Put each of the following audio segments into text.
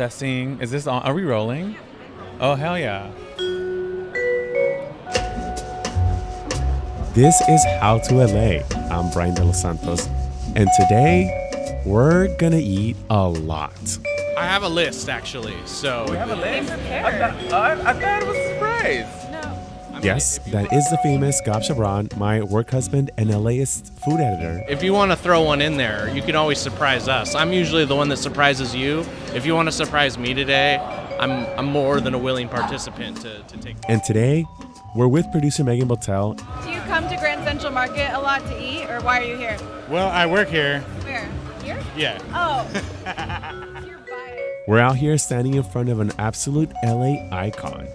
Testing. Is this on? Are we rolling? Oh, hell yeah. This is How to LA. I'm Brian De Los Santos, and today we're gonna eat a lot. I have a list actually, so We have a list. I thought, I, I thought it was a surprise. Yes, that is the famous Gab Chabran, my work husband and LAist food editor. if you want to throw one in there, you can always surprise us. I'm usually the one that surprises you. If you want to surprise me today, I'm I'm more than a willing participant to, to take. And today, we're with producer Megan Botel. Do you come to Grand Central Market a lot to eat, or why are you here? Well, I work here. Where? Here? Yeah. Oh. We're out here standing in front of an absolute LA icon,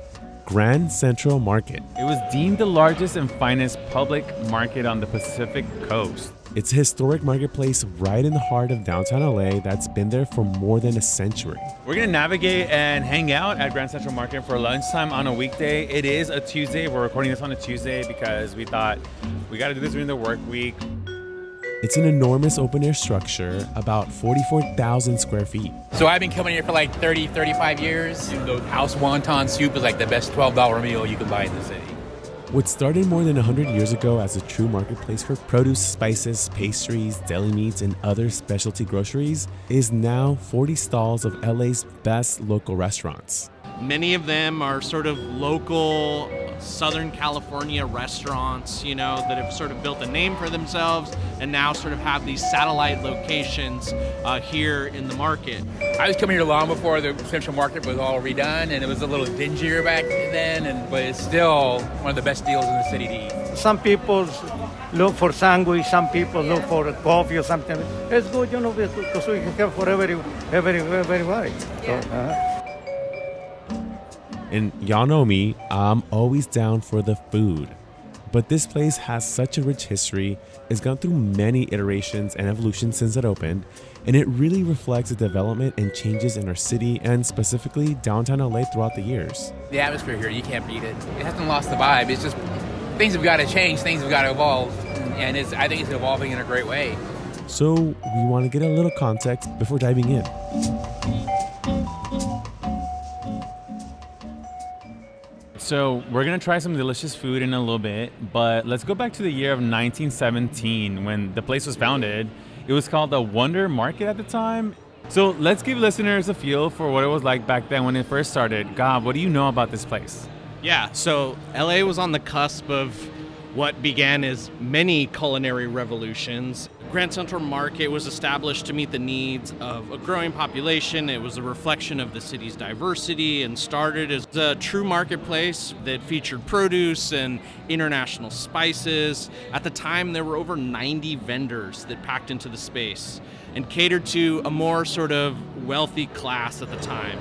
Grand Central Market. It was deemed the largest and finest public market on the Pacific coast. It's a historic marketplace right in the heart of downtown LA that's been there for more than a century. We're gonna navigate and hang out at Grand Central Market for lunchtime on a weekday. It is a Tuesday. We're recording this on a Tuesday because we thought we got to do this during the work week. It's an enormous open air structure, about 44,000 square feet. So I've been coming here for like 30, 35 years. The house wonton soup is like the best $12 meal you can buy in the city. What started more than 100 years ago as a true marketplace for produce, spices, pastries, deli meats, and other specialty groceries is now 40 stalls of LA's best local restaurants. Many of them are sort of local Southern California restaurants, you know, that have sort of built a name for themselves and now sort of have these satellite locations uh, here in the market. I was coming here long before the Central Market was all redone, and it was a little dingier back then, and but it's still one of the best deals in the city to eat. Some people look for sandwich, some people look for coffee or something. It's good, you know, because we can have for every, every, everybody. So, uh-huh. And y'all know me, I'm always down for the food. But this place has such a rich history, it's gone through many iterations and evolutions since it opened, and it really reflects the development and changes in our city and specifically downtown LA throughout the years. The atmosphere here, you can't beat it. It hasn't lost the vibe. It's just things have got to change, things have got to evolve, and it's I think it's evolving in a great way. So, we want to get a little context before diving in. So we're gonna try some delicious food in a little bit, but let's go back to the year of 1917 when the place was founded. It was called the Wonder Market at the time. So let's give listeners a feel for what it was like back then when it first started. Gab, what do you know about this place? Yeah, so LA was on the cusp of what began as many culinary revolutions. Grand Central Market was established to meet the needs of a growing population. It was a reflection of the city's diversity and started as a true marketplace that featured produce and international spices. At the time, there were over 90 vendors that packed into the space and catered to a more sort of wealthy class at the time.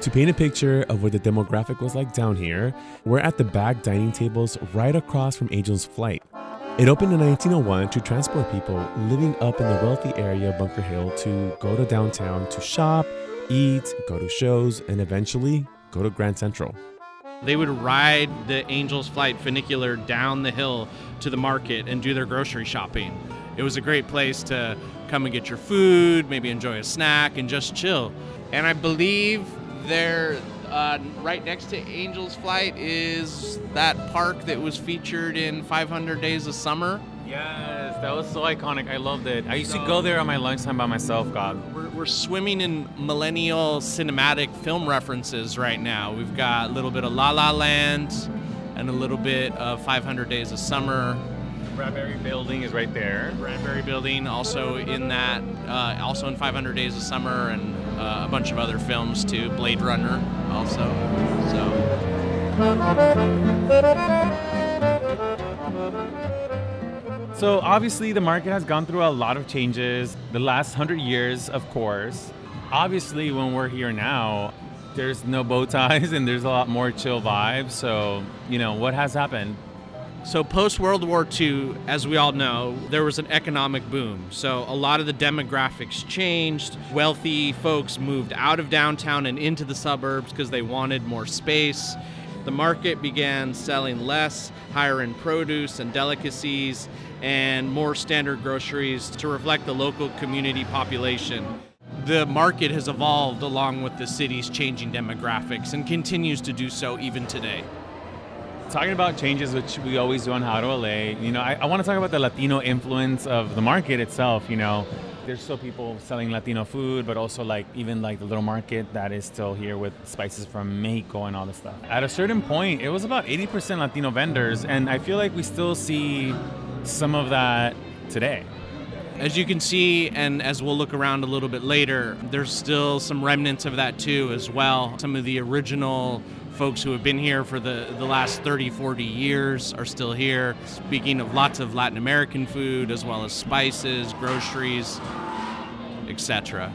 To paint a picture of what the demographic was like down here, we're at the back dining tables right across from Angel's Flight. It opened in 1901 to transport people living up in the wealthy area of Bunker Hill to go to downtown to shop, eat, go to shows, and eventually go to Grand Central. They would ride the Angel's Flight funicular down the hill to the market and do their grocery shopping. It was a great place to come and get your food, maybe enjoy a snack, and just chill. And I believe there, uh, right next to Angel's Flight, is that park that was featured in 500 Days of Summer. Yes, that was so iconic. I loved it. I used to go there on my lunchtime by myself, Gab. We're, we're swimming in millennial cinematic film references right now. We've got a little bit of La La Land and a little bit of 500 Days of Summer. Bradbury Building is right there. Bradbury Building, also in that, uh, also in 500 Days of Summer, and uh, a bunch of other films too. Blade Runner, also. So. So obviously the market has gone through a lot of changes the last hundred years, of course. Obviously, when we're here now, there's no bow ties and there's a lot more chill vibes. So you know what has happened. So, post World War II, as we all know, there was an economic boom. So, a lot of the demographics changed. Wealthy folks moved out of downtown and into the suburbs because they wanted more space. The market began selling less higher end produce and delicacies and more standard groceries to reflect the local community population. The market has evolved along with the city's changing demographics and continues to do so even today talking about changes, which we always do on How to LA, you know, I, I want to talk about the Latino influence of the market itself. You know, there's still people selling Latino food, but also like even like the little market that is still here with spices from Mexico and all this stuff. At a certain point, it was about 80% Latino vendors, and I feel like we still see some of that today. As you can see, and as we'll look around a little bit later, there's still some remnants of that too, as well. Some of the original folks who have been here for the, the last 30, 40 years are still here. Speaking of lots of Latin American food, as well as spices, groceries, etc.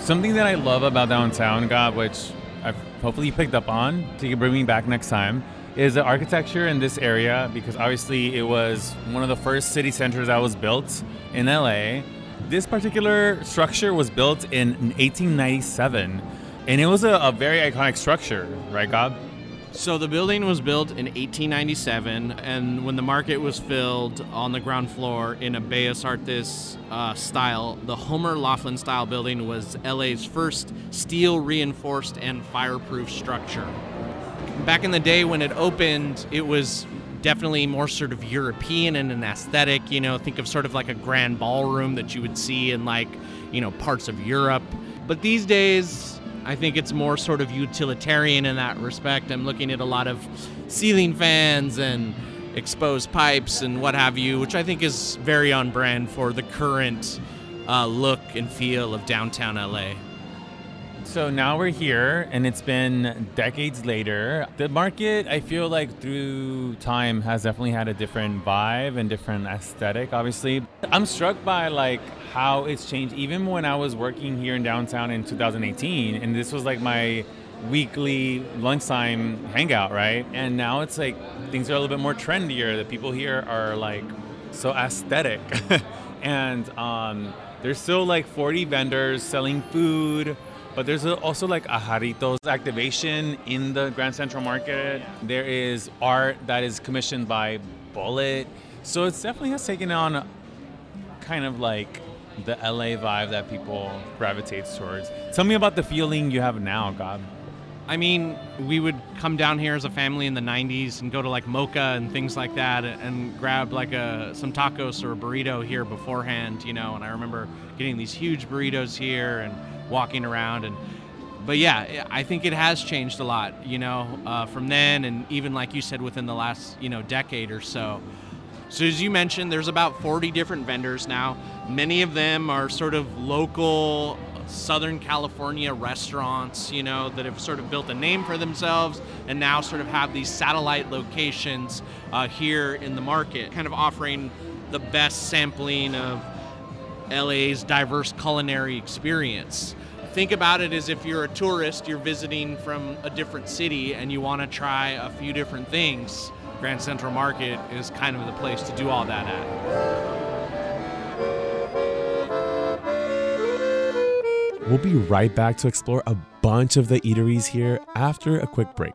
Something that I love about downtown, Gab, which I've hopefully picked up on, so bring me back next time, is the architecture in this area because obviously it was one of the first city centers that was built in LA. This particular structure was built in 1897 and it was a, a very iconic structure, right, Gab? So the building was built in 1897, and when the market was filled on the ground floor in a Bellas Artes uh, style, the Homer Laughlin style building was LA's first steel reinforced and fireproof structure. Back in the day when it opened, it was definitely more sort of European in an aesthetic. You know, think of sort of like a grand ballroom that you would see in like, you know, parts of Europe. But these days, I think it's more sort of utilitarian in that respect. I'm looking at a lot of ceiling fans and exposed pipes and what have you, which I think is very on brand for the current uh, look and feel of downtown LA. So now we're here, and it's been decades later. The market, I feel like through time, has definitely had a different vibe and different aesthetic. Obviously, I'm struck by like how it's changed. Even when I was working here in downtown in 2018, and this was like my weekly lunchtime hangout, right? And now it's like things are a little bit more trendier. The people here are like so aesthetic, and um, there's still like 40 vendors selling food but there's also like a Jarritos activation in the Grand Central Market. There is art that is commissioned by Bullet. So it definitely has taken on kind of like the LA vibe that people gravitate towards. Tell me about the feeling you have now, Gab. I mean, we would come down here as a family in the 90s and go to like Mocha and things like that and grab like a some tacos or a burrito here beforehand, you know, and I remember getting these huge burritos here and walking around and but yeah, I think it has changed a lot, you know, uh, from then and even like you said within the last, you know, decade or so. So as you mentioned, there's about 40 different vendors now. Many of them are sort of local Southern California restaurants, you know, that have sort of built a name for themselves and now sort of have these satellite locations uh, here in the market, kind of offering the best sampling of LA's diverse culinary experience. Think about it as if you're a tourist, you're visiting from a different city, and you want to try a few different things. Grand Central Market is kind of the place to do all that at. We'll be right back to explore a bunch of the eateries here after a quick break.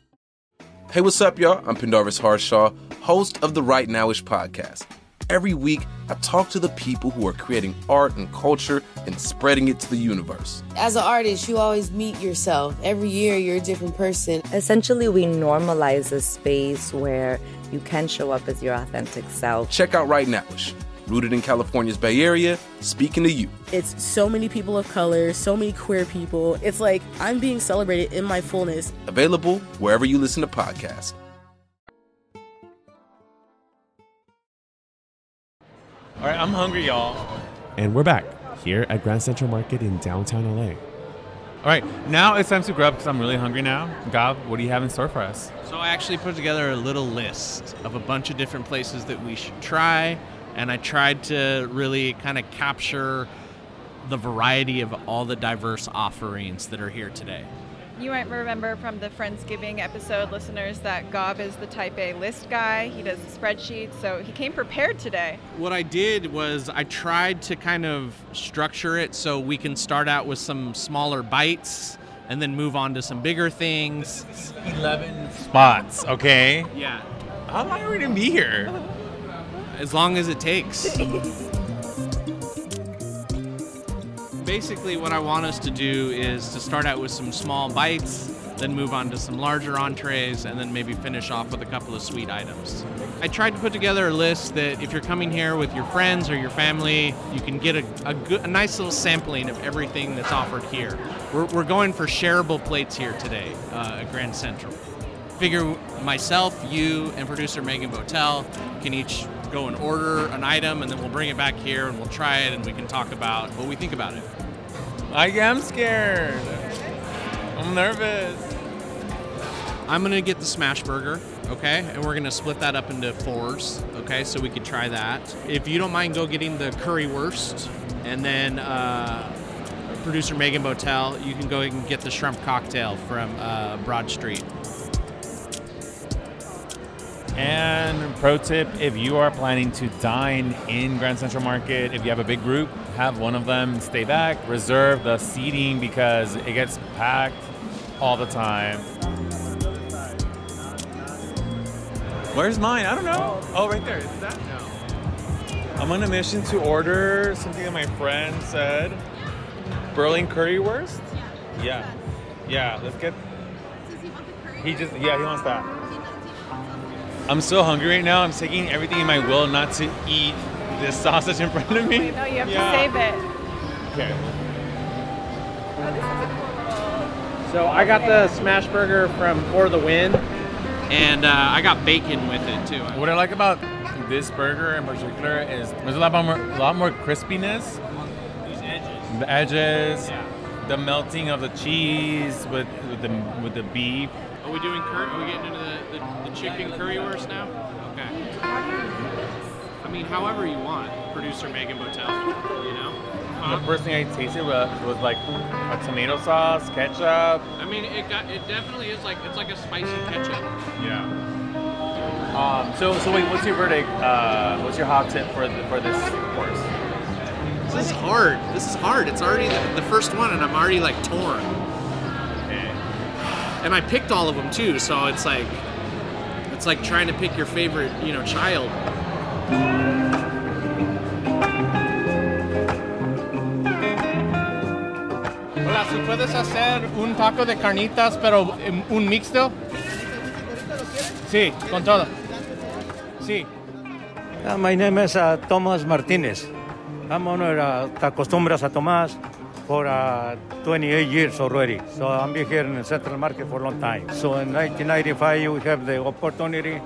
Hey, what's up, y'all? I'm Pendarvis Harshaw, host of the Right Nowish podcast. Every week, I talk to the people who are creating art and culture and spreading it to the universe. As an artist, you always meet yourself. Every year, you're a different person. Essentially, we normalize a space where you can show up as your authentic self. Check out Right Nowish, rooted in California's Bay Area, speaking to you. It's so many people of color, so many queer people. It's like I'm being celebrated in my fullness. Available wherever you listen to podcasts. All right, I'm hungry, y'all. And we're back here at Grand Central Market in downtown LA. All right, now it's time to grub because I'm really hungry now. Gab, what do you have in store for us? So I actually put together a little list of a bunch of different places that we should try, and I tried to really kind of capture the variety of all the diverse offerings that are here today. You might remember from the Friendsgiving episode, listeners, that Gab is the type A list guy. He does the spreadsheets, so he came prepared today. What I did was I tried to kind of structure it so we can start out with some smaller bites and then move on to some bigger things. 11 spots, okay? Yeah. How long are we gonna be here? As long as it takes. Basically, what I want us to do is to start out with some small bites, then move on to some larger entrees, and then maybe finish off with a couple of sweet items. I tried to put together a list that if you're coming here with your friends or your family, you can get a, a, good, a nice little sampling of everything that's offered here. We're, we're going for shareable plates here today uh, at Grand Central. Figure myself, you, and producer Megan Botel can each go and order an item, and then we'll bring it back here and we'll try it, and we can talk about what we think about it. I am scared. I'm nervous. I'm gonna get the smash burger, okay, and we're gonna split that up into fours, okay, so we could try that. If you don't mind, go getting the curry currywurst, and then uh, producer Megan Botel, you can go and get the shrimp cocktail from uh, Broad Street. And pro tip if you are planning to dine in Grand Central Market, if you have a big group, have one of them stay back, reserve the seating because it gets packed all the time. Where's mine? I don't know. Oh, right there. Is that? No. I'm on a mission to order something that my friend said. Berlin currywurst? Yeah. Yeah, let's get. He just, yeah, he wants that. I'm so hungry right now. I'm taking everything in my will not to eat this sausage in front of me. No, you have Yeah. to save it. Okay. So I got the smash burger from For the Win, and uh, I got bacon with it too. What I like about this burger in particular is there's a lot more, a lot more crispiness. These edges. The edges, the melting of the cheese with, with the with the beef. Are we doing curry? Are we getting into the, the, the chicken currywurst now? Okay. I mean, however you want, producer Megan Botel. You know. The first thing I tasted was, was like a tomato sauce, ketchup. I mean, it got it definitely is like it's like a spicy ketchup. Yeah. Um, so so wait, what's your verdict? Uh, what's your hot tip for the, for this course? This is hard. This is hard. It's already the, the first one, and I'm already like torn. And I picked all of them too, so it's like it's like trying to pick your favorite, you know, child. Hola, ¿si puedes hacer un taco de carnitas, pero un mixto? Sí, con todo. Sí. Uh, my name is uh, Tomas Martinez. I'm owner uh, Tacos Tumbras a Tomás for uh, 28 years already. So I'm been here in the Central Market for a long time. So in 1995, we have the opportunity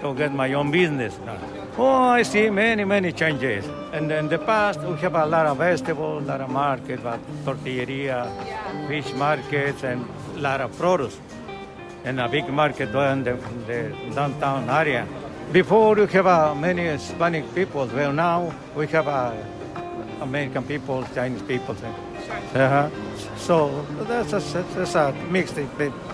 to get my own business now. Oh, I see many, many changes. And in the past, we have a lot of vegetables, a lot of market, but tortilleria, fish markets, and a lot of produce. And a big market in the, the downtown area. Before we have uh, many Hispanic people, well now we have uh, American people, Chinese people. Uh-huh. So that's a, that's a mixed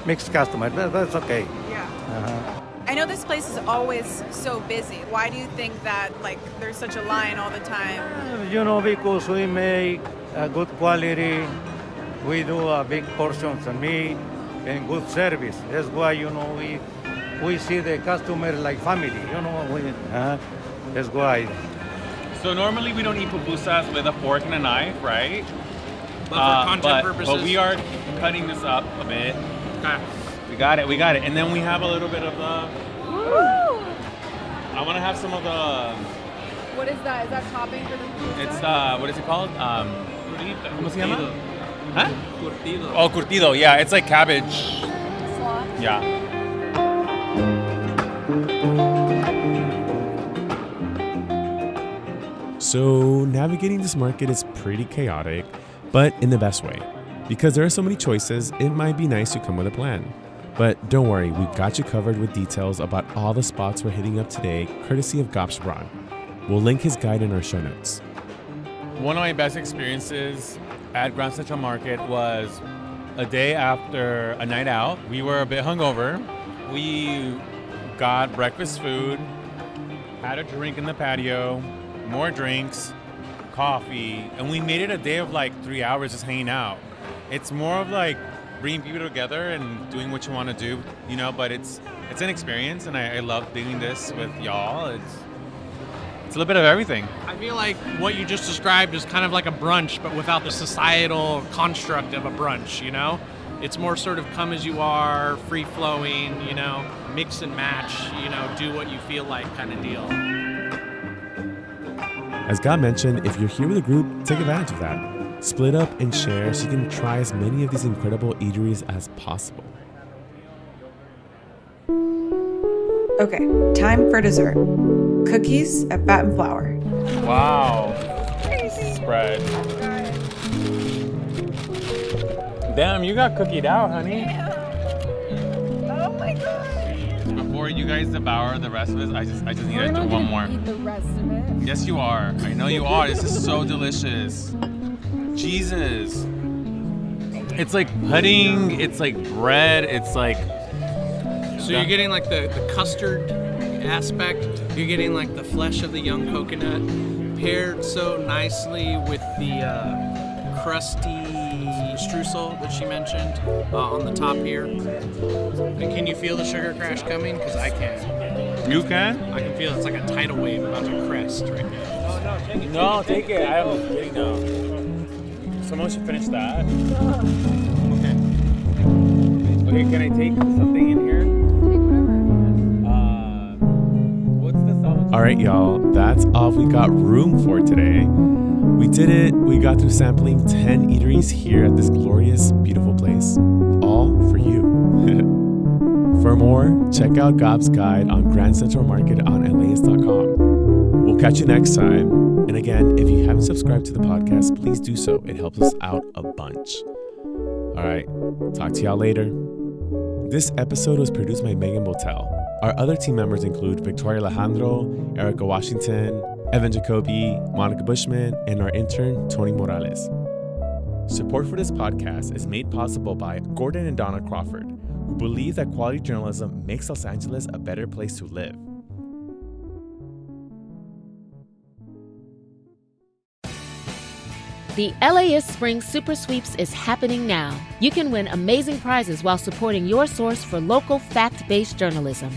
mixed customer. That, that's okay. Yeah. Uh-huh. I know this place is always so busy. Why do you think that like there's such a line all the time? You know, because we make a good quality, we do a big portions of meat and good service. That's why you know we we see the customer like family. You know, we, uh, that's why. So normally we don't eat pupusas with a fork and a knife, right? But for content but, purposes- But we are cutting this up a bit. We got it, we got it. And then we have a little bit of the. I want to have some of the. What is that? Is that topping for the pizza? It's uh, what is it called? Um, ¿Cómo se llama? Huh? Curtido. Oh, curtido. Yeah, it's like cabbage. Yeah. So, navigating this market is pretty chaotic, but in the best way. Because there are so many choices, it might be nice to come with a plan. But don't worry, we've got you covered with details about all the spots we're hitting up today, courtesy of Gab Chabrán. We'll link his guide in our show notes. One of my best experiences at Grand Central Market was a day after a night out. We were a bit hungover. We got breakfast food, had a drink in the patio, more drinks, coffee, and we made it a day of like three hours just hanging out. It's more of like bringing people together and doing what you want to do, you know. But it's it's an experience, and I, I love doing this with y'all. It's it's a little bit of everything. I feel like what you just described is kind of like a brunch, but without the societal construct of a brunch, you know? It's more sort of come as you are, free flowing, you know, mix and match, you know, do what you feel like kind of deal. As Gab mentioned, if you're here with a group, take advantage of that. Split up and share so you can try as many of these incredible eateries as possible. Okay, time for dessert. Cookies at Fat and Flour. Wow. Spread. Damn, you got cookied out, honey. My god. Before you guys devour the rest of it, I just I just need to do one more. Eat the rest of it. Yes, you are. I know you are. This is so delicious. Jesus. It's like pudding. It's like bread. It's like. So you're getting like the, the custard aspect, you're getting like the flesh of the young coconut paired so nicely with the uh, crusty streusel that she mentioned uh, on the top here. And can you feel the sugar crash coming? Because I can. You can? I can feel it. it's like a tidal wave about to crest right now. No, no, take it. No, take it. I have a kidding now. Someone should finish that. Okay. Okay, can I take something in here? Take whatever. Uh, what's the salad? All right, y'all, that's all we got room for today. We did it. We got through sampling 10 eateries here at this glorious, beautiful place. All for you. for more, check out Gab's guide on Grand Central Market on LAist.com. We'll catch you next time. And again, if you haven't subscribed to the podcast, please do so. It helps us out a bunch. All right, talk to y'all later. This episode was produced by Megan Botel. Our other team members include Victoria Alejandro, Erica Washington, Evan Jacoby, Monica Bushman, and our intern, Tony Morales. Support for this podcast is made possible by Gordon and Donna Crawford, who believe that quality journalism makes Los Angeles a better place to live. The LAist Spring Super Sweeps is happening now. You can win amazing prizes while supporting your source for local fact based journalism.